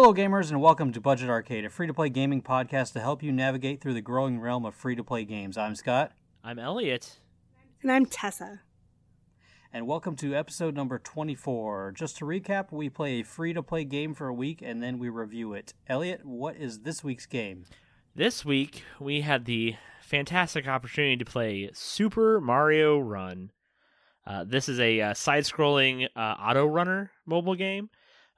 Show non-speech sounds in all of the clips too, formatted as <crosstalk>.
Hello, gamers, and welcome to Budget Arcade, a free to play gaming podcast to help you navigate through the growing realm of free to play games. I'm Scott, I'm Elliot. And I'm Tessa. and welcome to episode number 24. Just to recap, we play a free to play game for a week and then we review it. Elliot, what is this week's game? This week we had the fantastic opportunity to play Super Mario Run. Uh, this is a uh, side-scrolling uh, auto runner mobile game.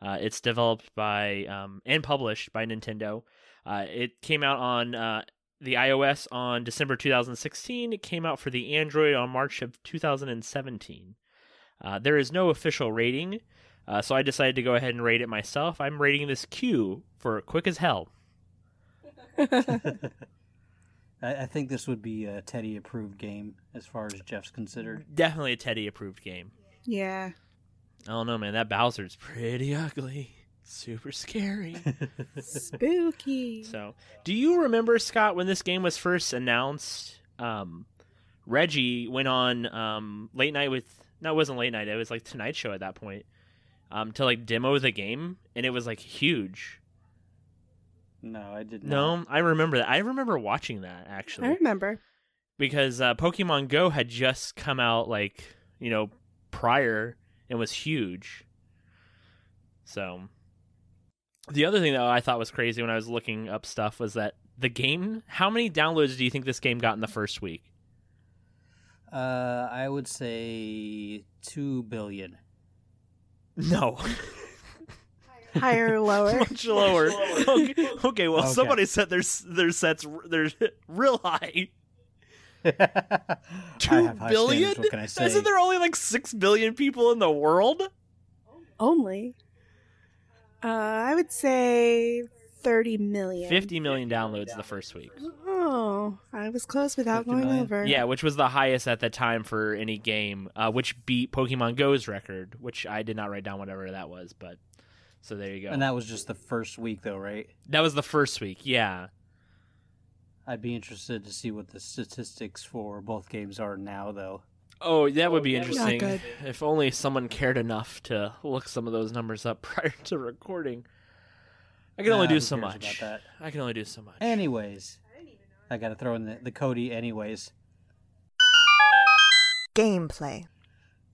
Uh, it's developed by um, and published by Nintendo. Uh, it came out on uh, the iOS on December 2016. It came out for the Android on March of 2017. Uh, there is no official rating, uh, so I decided to go ahead and rate it myself. I'm rating this Q for quick as hell. <laughs> <laughs> I, I think this would be a Teddy approved game as far as Jeff's considered. Definitely a Teddy approved game. Yeah. I don't know, man. That Bowser's pretty ugly. Super scary. <laughs> Spooky. so, do you remember Scott when this game was first announced? Um, Reggie went on um, late night with no, it wasn't late night. It was like Tonight Show at that point um, to like demo the game, and it was like huge. No, I did not. No, I remember that. I remember watching that actually. I remember. because uh, Pokemon Go had just come out like you know prior and was huge. So the other thing that I thought was crazy when I was looking up stuff was that the game. How many downloads do you think this game got in the first week? Uh, I would say 2 billion. No, Higher or lower? <laughs> much lower. okay, okay, well, Okay. somebody said their their sets they're <laughs> real high. <laughs> I have high billion? standards, What can I say? Isn't there only like six billion people in the world? Only. Uh, I would say 30 million. Fifty million downloads the first week. Oh, I was close without going million? over. Yeah, which was the highest at the time for any game, uh, which beat Pokemon Go's record, which I did not write down whatever that was, but so there you go. And that was just the first week, though, right? that was the first week. Yeah, I'd be interested to see what the statistics for both games are now, though. Oh, that would be interesting. If only someone cared enough to look some of those numbers up <laughs> prior to recording. I can only do so much. that? I can only do so much. Anyways, I got to throw in the, the Cody. Anyways, Gameplay.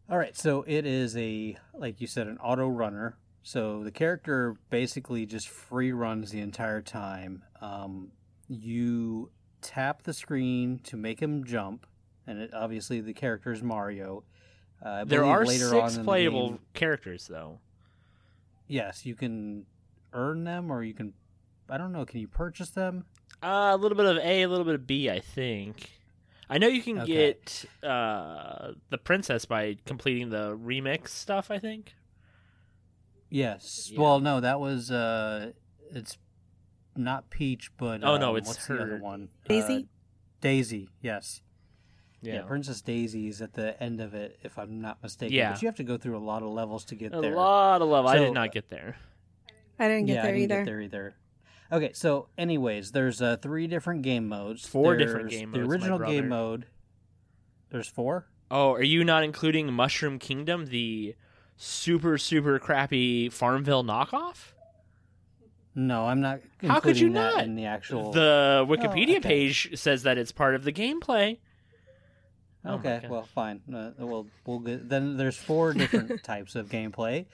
all right. So it is a like you said, an auto runner. So the character basically just free runs the entire time. Um, you tap the screen to make him jump, and it, obviously the character is Mario. Uh, there are six playable game- characters, though. yes, you can earn them, or you can. I don't know. Can you purchase them? Uh, a little bit of A, a little bit of B, I think. I know you can Okay. get uh, the princess by completing the remix stuff. I think. Yes. Yeah. Well, no, that was uh it's not Peach, but Oh, no, um, it's what's the other her. one? Daisy? Uh, Daisy, yes. Yeah. Yeah. Princess Daisy is at the end of it, if I'm not mistaken. Yeah. But you have to go through a lot of levels to get a there. A lot of love. I did not get there. I didn't get yeah, there I didn't either. get there either. Okay, so anyways, there's uh, three different game modes. Four different There's game The modes, my original game mode. There's four. Oh, are you not including Mushroom Kingdom, the super super crappy Farmville knockoff? No, I'm not. How could you not? in the actual? The Wikipedia okay. page says that it's part of the gameplay. Oh okay, God. well, fine. Uh, well, we'll get, then there's four different <laughs> types of gameplay.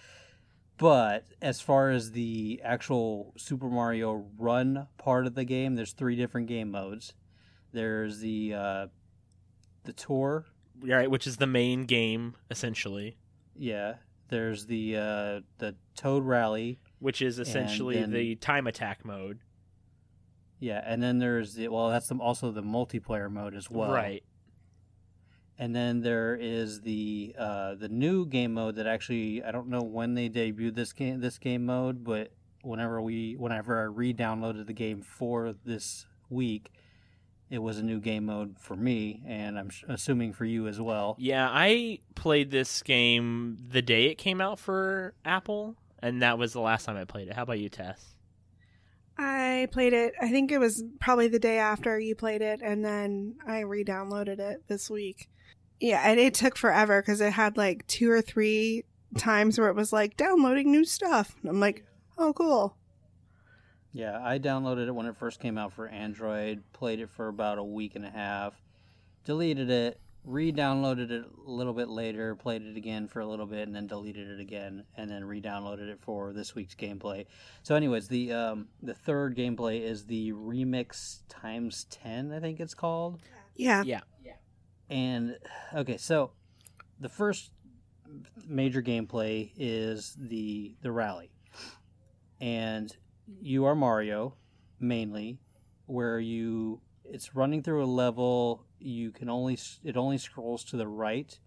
But as far as the actual Super Mario Run part of the game, there's three different game modes. There's the uh, the tour, right? Which is the main game essentially, yeah. There's the uh, the Toad Rally, which is essentially then- the time attack mode. yeah, and then there's the well, that's the, also the multiplayer mode as well, right. And then there is the uh, the new game mode that actually I don't know when they debuted this game this game mode, but whenever we whenever I re-downloaded the game for this week, it was a new game mode for me, and I'm sh- assuming for you as well. Yeah, I played this game the day it came out for Apple, and that was the last time I played it. How about you, Tess? I played it. I think it was probably the day after you played it, and then I re-downloaded it this week. Yeah, and it took forever because it had like two or three times where it was like downloading new stuff. And I'm like, oh, cool. Yeah, I downloaded it when it first came out for Android, played it for about a week and a half, deleted it, re-downloaded it a little bit later, played it again for a little bit, and then deleted it again, and then re-downloaded it for this week's gameplay. So, anyways, the um, the third gameplay is the remix times ten, I think it's called. Yeah. Yeah. Yeah. And okay, so the first major gameplay is the the rally, and you are Mario mainly, where you it's running through a level. You can only it only scrolls to the right.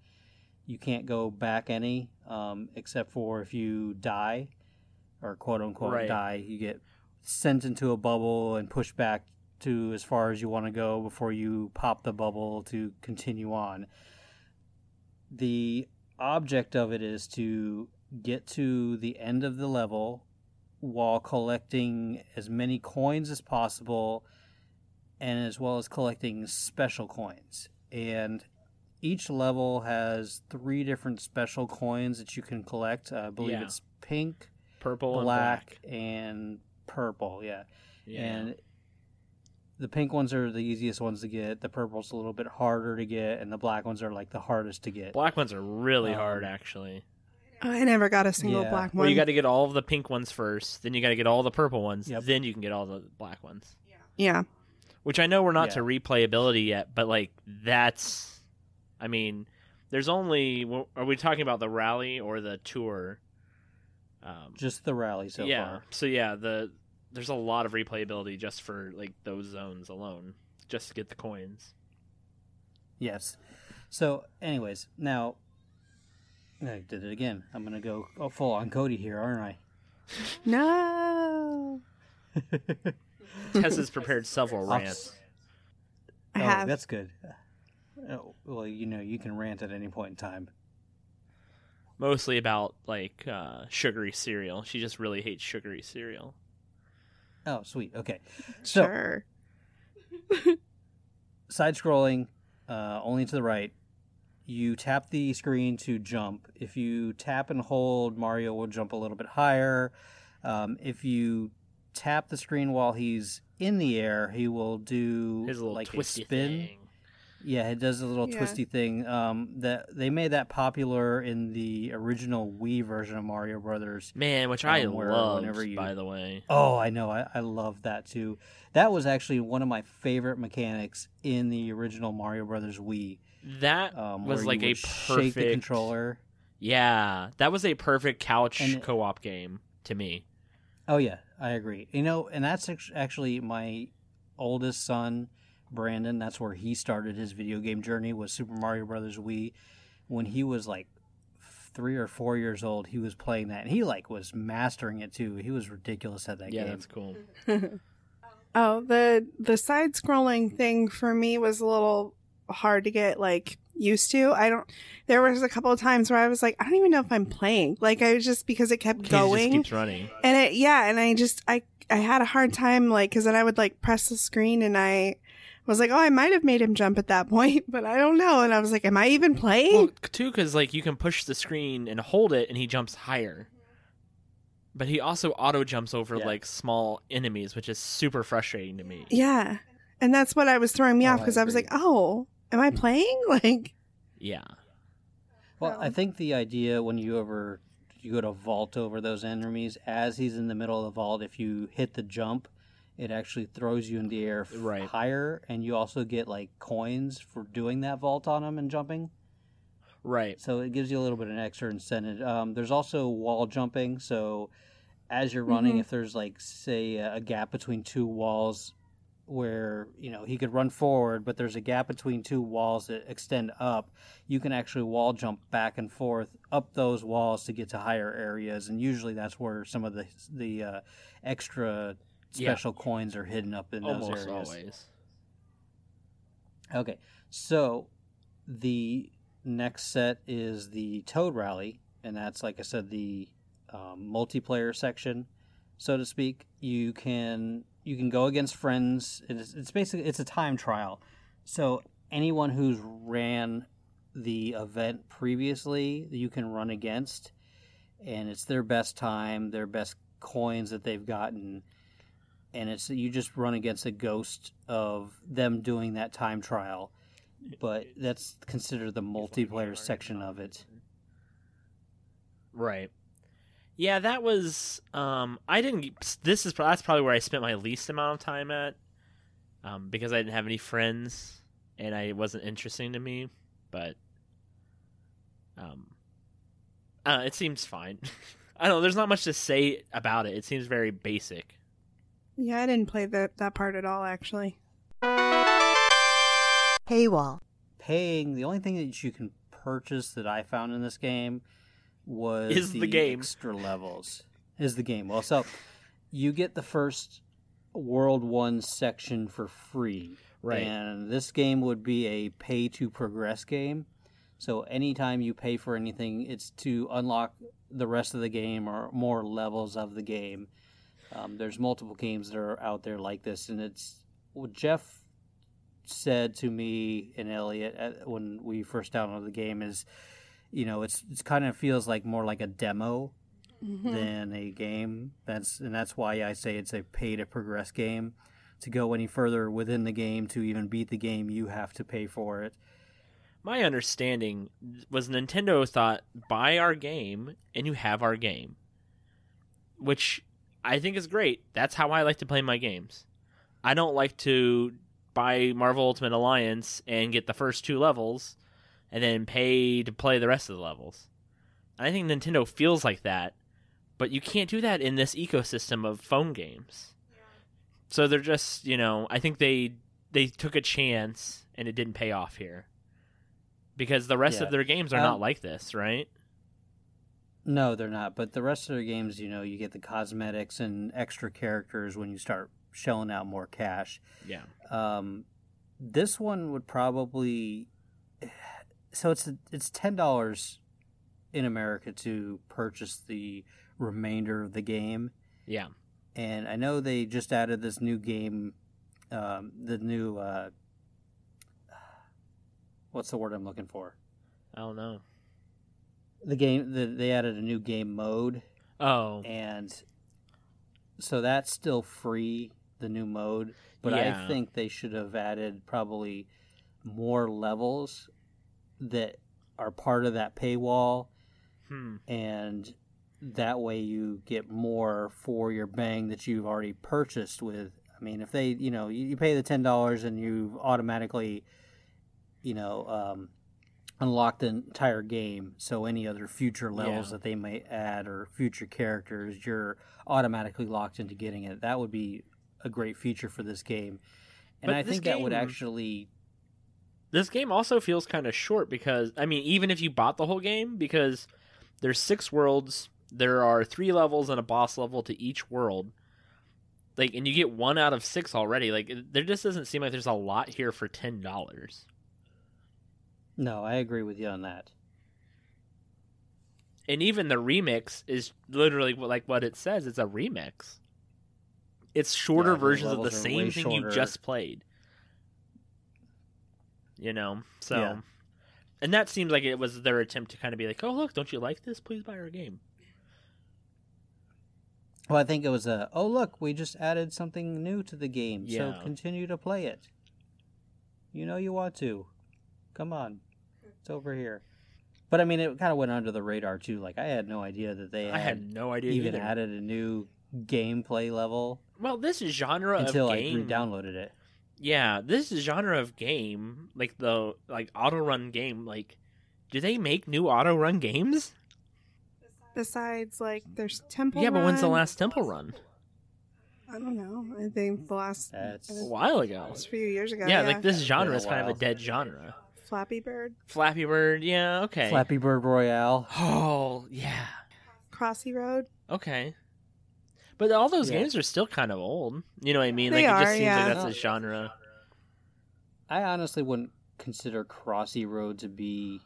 You can't go back any, um, except for if you die, or quote unquote Right. die. You get sent into a bubble and pushed back to as far as you want to go before you pop the bubble to continue on. The object of it is to get to the end of the level while collecting as many coins as possible and as well as collecting special coins. And each level has three different special coins that you can collect. I believe Yeah. it's pink, Purple black, and and purple. Yeah. Yeah. And the pink ones are the easiest ones to get. The purple's a little bit harder to get, and the black ones are like the hardest to get. black ones are really Um, hard, actually. I never got a single Yeah. black one. Well, you got to get all of the pink ones first, then you got to get all the purple ones, Yep. then you can get all the black ones. Yeah. Yeah. Which I know we're not Yeah. to replayability yet, but like that's, I mean, there's only. Are we talking about the rally or the tour? Um, Just the rally so yeah. far. So yeah, the there's a lot of replayability just for like those zones alone, just to get the coins. Yes. So, anyways, now I did it again. I'm gonna go full on Cody here, aren't I? No. <laughs> Tess has prepared several I'll rants. s- I oh, have. that's good. Oh, well, you know, you can rant at any point in time. mostly about like uh, sugary cereal. She just really hates sugary cereal. Oh, sweet. Okay. So, sure. <laughs> side scrolling, uh, only to the right. You tap the screen to jump. If you tap and hold, Mario will jump a little bit higher. Um, if you tap the screen while he's in the air, he will do His little like twisty a spin. thing. Yeah, it does a little Yeah. twisty thing. Um, that they made that popular in the original Wii version of Mario Brothers. Man, which I Um, where love, whenever you- by the way. Oh, I know. I, I love that too. That was actually one of my favorite mechanics in the original Mario Brothers Wii. That Um, was like a would shake the perfect controller. Yeah, that was a perfect couch And- co-op game to me. Oh yeah, I agree. You know, and that's actually my oldest son, Brandon. That's where he started his video game journey was Super Mario Brothers Wii. When he was like three or four years old, he was playing that, and he like was mastering it too. He was ridiculous at that yeah, game. Yeah, that's cool. <laughs> Oh, the the side scrolling thing for me was a little hard to get like used to. I don't there was a couple of times where I was like, I don't even know if I'm playing. Like I was just because it kept going. just keeps running. and it yeah, and I just I I had a hard time like cuz then I would like press the screen and I was like, "Oh, I might have made him jump at that <laughs> point, but I don't know." And I was like, "Am I even playing?" Well, too, because like you can push the screen and hold it, and he jumps higher. but he also auto jumps over Yeah. like small enemies, which is super frustrating to me. Yeah. And that's what I was throwing me Oh, off because I, was like, oh, am I playing? <laughs> Like, Yeah. Well, I Um, think the idea when you ever you go to vault over those enemies as he's in the middle of the vault, if you hit the jump, it actually throws you in the air Right. higher, and you also get like coins for doing that vault on them and jumping. Right. So it gives you a little bit of an extra incentive. Um, there's also wall jumping. So as you're running, Mhm. if there's like say a a gap between two walls, where you know he could run forward, but there's a gap between two walls that extend up, you can actually wall jump back and forth up those walls to get to higher areas, and usually that's where some of the the uh, extra Yeah. special coins are hidden up in those areas. always. Okay, so the next set is the Toad Rally, and that's like I said, the um, multiplayer section, so to speak. You can you can go against friends. It's, it's basically it's a time trial. So anyone who's ran the event previously, you can run against, and it's their best time, their best coins that they've gotten and it's you just run against a ghost of them doing that time trial but that's considered the multiplayer section of it Right. Yeah, that was. Um, I didn't. This is that's probably where I spent my least amount of time at, um, because I didn't have any friends and I it wasn't interesting to me. But, um, uh, it seems fine. <laughs> I don't know. There's not much to say about it. It seems very basic. yeah, I didn't play that, that part at all, actually. Paywall. paying the only thing that you can purchase that i found in this game was Is the game. extra levels is the game well so you get the first world one section for free right? And this game would be a pay to progress game. So anytime you pay for anything, it's to unlock the rest of the game or more levels of the game. Um, there's multiple games that are out there like this, and it's what Jeff said to me and Elliot at, when we first downloaded the game is, you know, it's it's kind of feels like more like a demo Mhm. than a game. That's and that's why I say it's a pay to progress game. To go any further within the game to even beat the game, you have to pay for it. My understanding was Nintendo thought buy our game and you have our game, which I think is great. That's how I like to play my games. I don't like to buy Marvel Ultimate Alliance and get the first two levels and then pay to play the rest of the levels. I think Nintendo feels like that, but you can't do that in this ecosystem of phone games. Yeah. So they're just, you know, I think they they took a chance and it didn't pay off here because the rest Yeah. of their games are Um, not like this, right? No, they're not. But the rest of their games, you know, you get the cosmetics and extra characters when you start shelling out more cash. Yeah. Um, this one would probably so it's it's ten dollars in America to purchase the remainder of the game. Yeah. and I know they just added this new game, um, the new uh, <sighs> what's the word I'm looking for? I don't know. The game the, they added a new game mode, Oh. and so that's still free. The new mode, but Yeah. I think they should have added probably more levels that are part of that paywall Hmm. and that way you get more for your bang that you've already purchased with i mean if they you know you, you pay the $10 and you've automatically you know um, unlocked the entire game so any other future levels Yeah. that they may add or future characters you're automatically locked into getting it that would be a great feature for this game and But i think that would actually This game also feels kind of short because I mean, even if you bought the whole game, because there's six worlds, there are three levels and a boss level to each world. Like, and you get one out of six already. Like, there just doesn't seem like there's a lot here for ten dollars. no i agree with you on that And even the remix is literally like what it says. It's a remix. It's shorter Yeah, versions of the same thing you just played. You know, so, Yeah. and that seems like it was their attempt to kind of be like, "Oh, look, don't you like this? Please buy our game." Well, I think it was a. Oh, look, we just added something new to the game, Yeah. so continue to play it. You know you want to. Come on, it's over here. But I mean, it kind of went under the radar too. Like I had no idea that they had, I had no idea even either. added a new gameplay level Well, this genre until of I game. re-downloaded it. Yeah, this genre of game, like the like auto run game, like do they make new auto run games? Besides, like, there's Temple yeah, but when's the Run. last Temple Run? I don't know. I think the last That's uh, A while ago. a few years ago. Yeah, Yeah, like this genre is kind of a dead genre. Flappy Bird, Flappy Bird, yeah, okay. Flappy Bird Royale. Oh, yeah. Crossy Road. Okay. But all those Yeah. games are still kind of old. You know what I mean? They like it just seems yeah. like that's a genre. I honestly wouldn't consider Crossy Road to be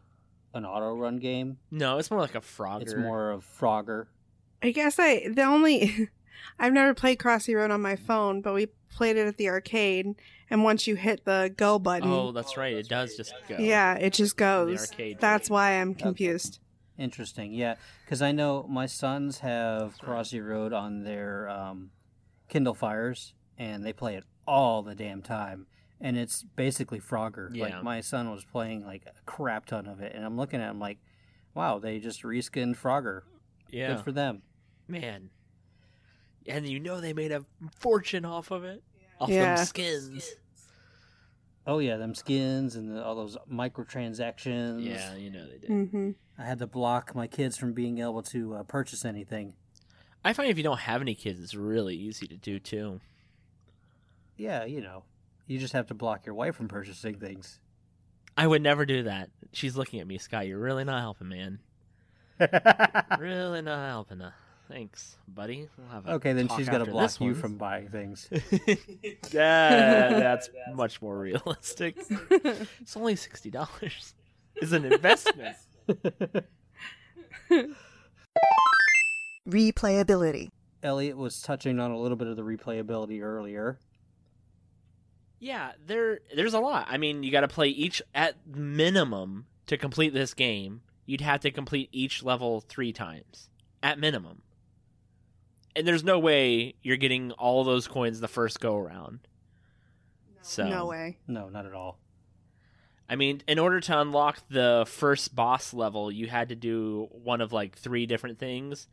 an auto run game. No, it's more like a Frogger. It's more of Frogger. I guess I the only <laughs> I've never played Crossy Road on my phone, but we played it at the arcade. And once you hit the go button, Oh, that's right. It does just go. yeah, it just goes. arcade That's version. why I'm confused. Interesting, yeah, because I know my sons have Crossy Road on their um, Kindle Fires, and they play it all the damn time. And it's basically Frogger. Yeah. Like my son was playing like a crap ton of it, and I'm looking at him like, wow, they just reskinned Frogger. Yeah. Good for them. Man. And you know they made a fortune off of it? Off Yeah. them skins. Oh yeah, them skins and the, all those microtransactions. Yeah, you know they did. hmm I had to block my kids from being able to uh, purchase anything. I find if you don't have any kids, it's really easy to do too. Yeah, you know, you just have to block your wife from purchasing things. I would never do that. She's looking at me, Scott. You're really not helping, man. <laughs> really not helping. Uh, thanks, buddy. We'll have a okay, then talk she's got to block you one. from buying things. <laughs> yeah, that's much more realistic. <laughs> It's only sixty dollars. It's an investment. Replayability. Elliot was touching on a little bit of the replayability earlier. Yeah, there there's a lot. I mean, you got to play each at minimum to complete this game. You'd have to complete each level 3 times at minimum. And there's no way you're getting all those coins the first go around. So No way. No, not at all. I mean, in order to unlock the first boss level, you had to do one of like three different things.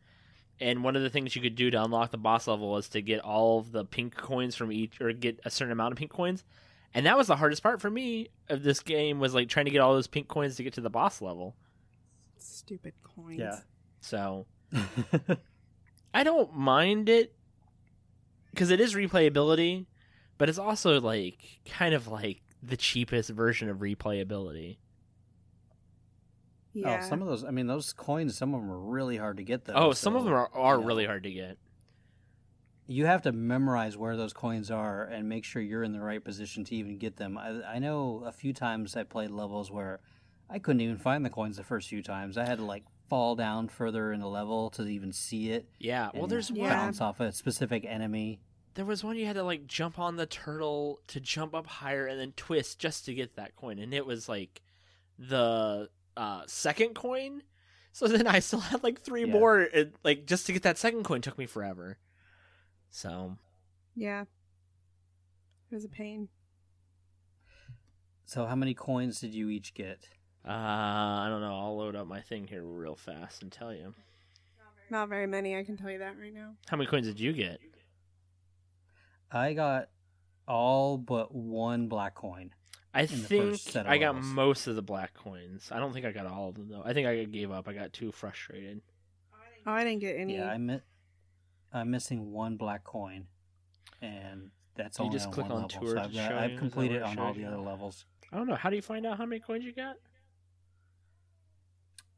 And one of the things you could do to unlock the boss level was to get all of the pink coins from each, or get a certain amount of pink coins. And that was the hardest part for me of this game was like trying to get all those pink coins to get to the boss level. Stupid coins. Yeah. So <laughs> I don't mind it because it is replayability, but it's also like kind of like the cheapest version of replayability. Oh, yeah. Oh, some of those. I mean, those coins. Some of them are really hard to get. Though. Oh, some of them are, are you know, really hard to get. You have to memorize where those coins are and make sure you're in the right position to even get them. I, I know a few times I played levels where I couldn't even find the coins the first few times. I had to like fall down further in the level to even see it. Yeah. Well, and there's one. Bounce off a specific enemy. There was one you had to like jump on the turtle to jump up higher and then twist just to get that coin, and it was like the uh, second coin. So <laughs> then I still had like three Yeah. more. It, like just to get that second coin took me forever. So Yeah. It was a pain. So, how many coins did you each get? Uh, I don't know. I'll load up my thing here real fast and tell you. Not very many, I can tell you that right now. How many coins did you get? I got all but one black coin. I think first set I got levels. most of the black coins. I don't think I got all of them though. I think I gave up. I got too frustrated. Oh, I didn't get any. Yeah, I mi- I'm missing one black coin, and that's all. You only just on click one on level. tour So to I've, show got, you? I've completed on all the other levels. I don't know. How do you find out how many coins you got?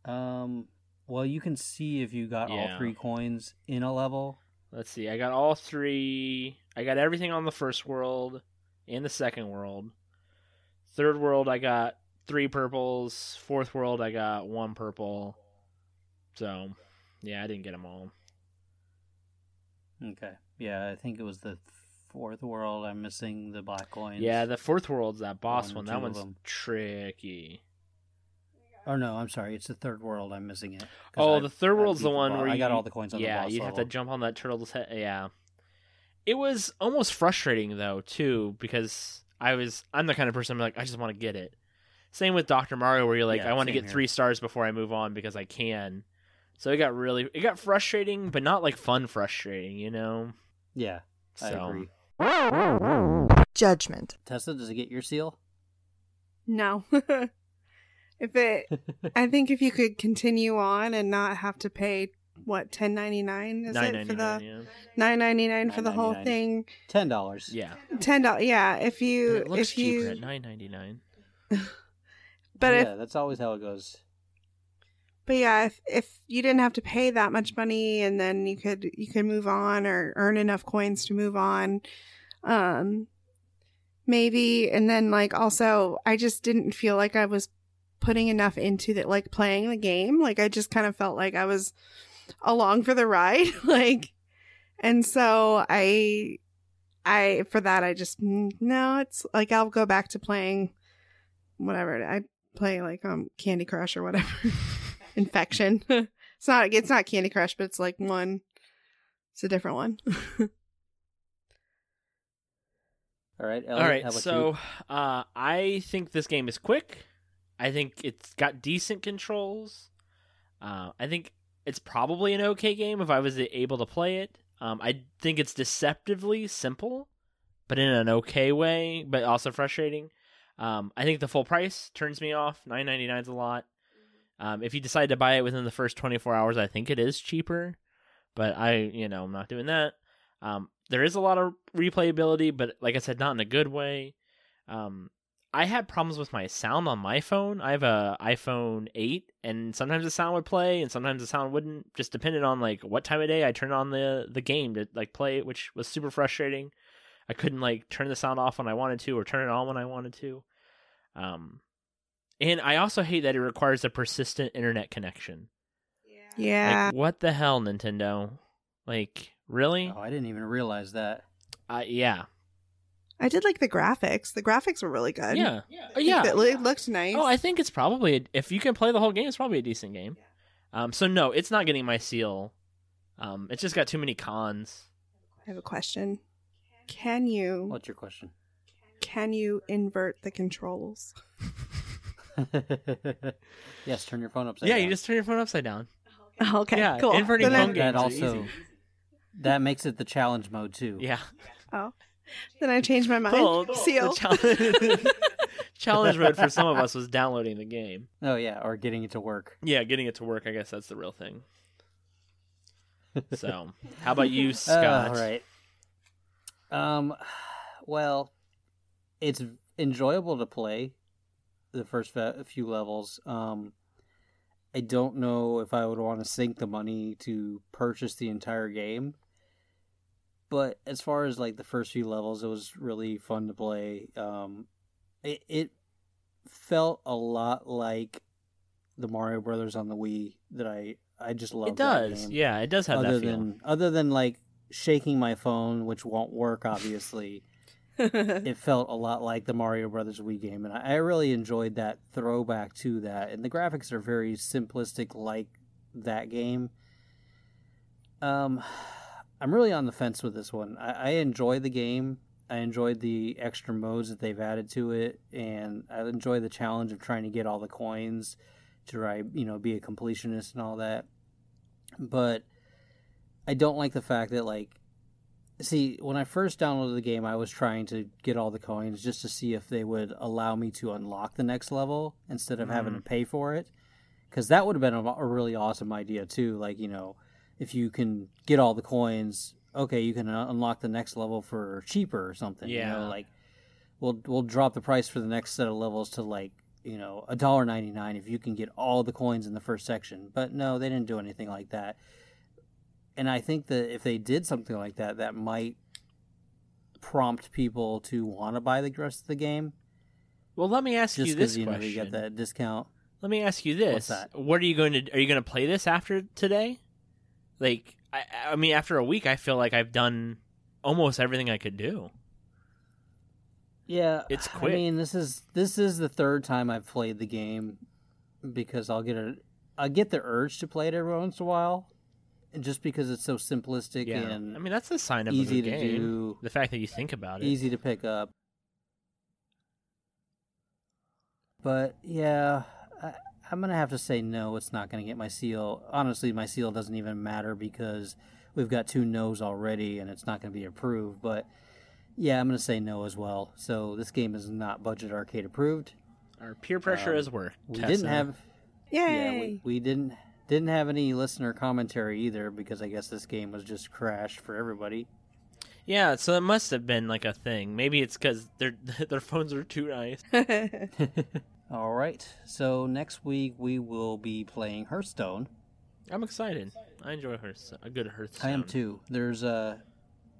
Um, well, you can see if you got all three coins in a level. Let's see. I got all three. I got everything on the first world and the second world. Third world, I got three purples. Fourth world, I got one purple. So, yeah, I didn't get them all. Okay. Yeah, I think it was the fourth world. I'm missing the black coins. Yeah, the fourth world's that boss One one. That one's tricky. Oh no, I'm sorry. It's the third world. I'm missing it. 'Cause Oh, I- the third world's the one boss. where I got all the coins on yeah, the boss you'd have to jump on that turtle's head. Yeah, it was almost frustrating though too because I was I'm the kind of person I'm like I just want to get it. Same with Doctor Mario, where you're like Yeah, I want to get here. three stars before I move on because I can. So it got really it got frustrating, but not like fun frustrating, you know. Yeah, I agree. Judgment. Tessa, does it get your seal? No. <laughs> if it, <laughs> I think if you could continue on and not have to pay what ten ninety nine is nine it for the. Yeah. nine ninety nine for the whole thing? Ten dollars. yeah, Ten dollars. Yeah, if you it looks if cheaper you at nine ninety nine. <laughs> but if yeah, that's always how it goes. But yeah, if if you didn't have to pay that much money and then you could you could move on or earn enough coins to move on, um maybe and then like also I just didn't feel like I was putting enough into that like playing the game. Like I just kind of felt like I was along for the ride. <laughs> like and so I I for that I just mm, no, it's like I'll go back to playing whatever. I play like um Candy Crush or whatever. <laughs> Infection. <laughs> it's not it's not Candy Crush, but it's like one. It's a different one. All right. All Elliot, right, how about so you? uh, I think this game is quick. I think it's got decent controls. Uh, I think it's probably an okay game if I was able to play it. Um, I think it's deceptively simple, but in an okay way, but also frustrating. Um, I think the full price turns me off. Nine ninety nine is a lot. Um, if you decide to buy it within the first twenty four hours, I think it is cheaper. But I, you know, I'm not doing that. Um, there is a lot of replayability, but like I said, not in a good way. Um, I had problems with my sound on my phone. I have a iPhone 8, and sometimes the sound would play, and sometimes the sound wouldn't. Just depended on like what time of day I turned on the the game to like play it, which was super frustrating. I couldn't like turn the sound off when I wanted to, or turn it on when I wanted to. Um, and I also hate that it requires a persistent internet connection. yeah. Like, what the hell, Nintendo? Like, really? Oh, I didn't even realize that. Uh, yeah, I did like the graphics. The graphics were really good. yeah, Oh, yeah. It, it looked nice. Oh, I think it's probably a, if you can play the whole game, it's probably a decent game. Um, so no, it's not getting my seal. Um, it's just got too many cons. I have a question. Can you What's your question? can you invert the controls? <laughs> yes, turn your phone upside yeah, down. you just turn your phone upside down. Okay, Yeah, cool. inverting then, phone I, games that are also easy. that makes it the challenge mode too. Yeah. oh, then I changed my mind. Well, <laughs> the Seal. challenge, <laughs> challenge mode for some of us was downloading the game. Oh yeah, or getting it to work. Yeah, getting it to work. I guess that's the real thing. So, how about you, <laughs> Scott? all right. Um, well, it's enjoyable to play the first few levels. Um, I don't know if I would want to sink the money to purchase the entire game. But as far as like the first few levels, it was really fun to play. Um, it, it felt a lot like the Mario Brothers on the Wii that I I just love. It does. Yeah, it does have other that feel. than other than like shaking my phone, which won't work obviously. <laughs> it felt a lot like the Mario Brothers Wii game, and I I really enjoyed that throwback to that. And the graphics are very simplistic, like that game. Um, I'm really on the fence with this one. I, I enjoy the game. I enjoyed the extra modes that they've added to it, and I enjoy the challenge of trying to get all the coins to try, you know, be a completionist and all that. But I don't like the fact that like see when i first downloaded the game i was trying to get all the coins just to see if they would allow me to unlock the next level instead of having to mm. pay for it because that would have been a, a really awesome idea too like you know if you can get all the coins okay you can unlock the next level for cheaper or something you Yeah. know like we'll we'll drop the price for the next set of levels to like you know a dollar 99 if you can get all the coins in the first section but no they didn't do anything like that and I think that if they did something like that, that might prompt people to want to buy the rest of the game Well, let me ask just you this you know question. they get that discount. Let me ask you this: What are you going to? Are you going to play this after today? Like, I, I mean, after a week, I feel like I've done almost everything I could do. Yeah, It's quick. I mean, this is this is the third time I've played the game. because I'll get a I get the urge to play it every once in a while, just because it's so simplistic Yeah, and I mean that's a sign of easy a good to game. do. The fact that you think about it. easy to pick up. But yeah, I, I'm gonna have to say no. It's not gonna get my seal. Honestly, my seal doesn't even matter because we've got two no's already, and it's not gonna be approved. But yeah, I'm gonna say no as well. So this game is not budget arcade approved. Our peer pressure Um, has worked. We Tessa. didn't have yeah, we, we didn't didn't have any listener commentary either because I guess this game was just crashed for everybody. Yeah, so it must have been like a thing. Maybe it's because their <laughs> their phones are too nice. <laughs> <laughs> All right. So next week we will be playing Hearthstone. I'm excited. I enjoy Hearthstone. A good Hearthstone. I am too. There's a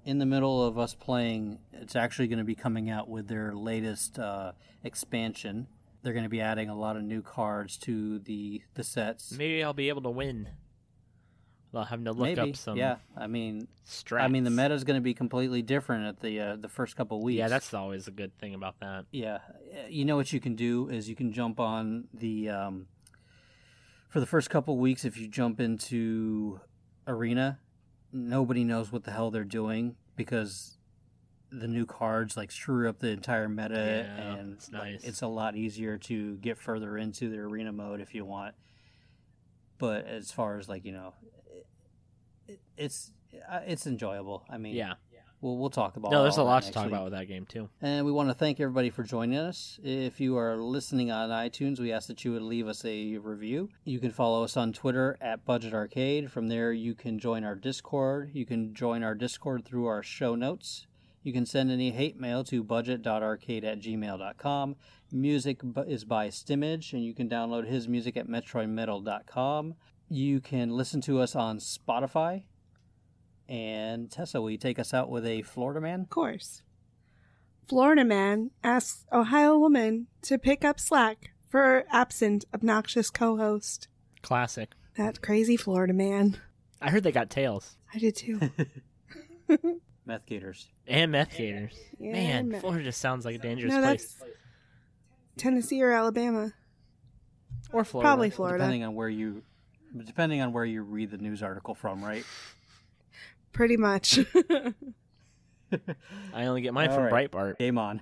in the middle of us playing. It's actually going to be coming out with their latest uh, expansion. They're going to be adding a lot of new cards to the the sets. Maybe I'll be able to win. Without having to look Maybe. up some yeah. I mean, strats. I mean the meta is going to be completely different at the uh, the first couple weeks. Yeah, that's always a good thing about that. Yeah, Uh, you know what you can do is you can jump on the um, for the first couple weeks. If you jump into arena, nobody knows what the hell they're doing because the new cards like screw up the entire meta, Yeah, and it's like, nice. it's a lot easier to get further into the arena mode if you want. But as far as like you know, it's uh, it's enjoyable. I mean, Yeah. we'll we'll talk about. It. No, there's a lot to talk week. about with that game too. And we want to thank everybody for joining us. If you are listening on iTunes, we ask that you would leave us a review. You can follow us on Twitter at Budget Arcade. From there, you can join our Discord. You can join our Discord through our show notes. You can send any hate mail to budget.arcade at gmail.com. Music is by Stemage, and you can download his music at metroidmetal.com. You can listen to us on Spotify. And Tessa, will you take us out with a Florida man? Of course. Florida man asks Ohio woman to pick up slack for absent obnoxious co-host. Classic. That crazy Florida man. I heard they got tails I did too. <laughs> Meth gators. and meth gators. Yeah, Man, meth- Florida just sounds like a dangerous no, place. that's Tennessee or Alabama. Or Florida. Probably Florida. Depending on where you, depending on where you read the news article from, right? <laughs> Pretty much. <laughs> I only get mine All from right. Breitbart. Game on.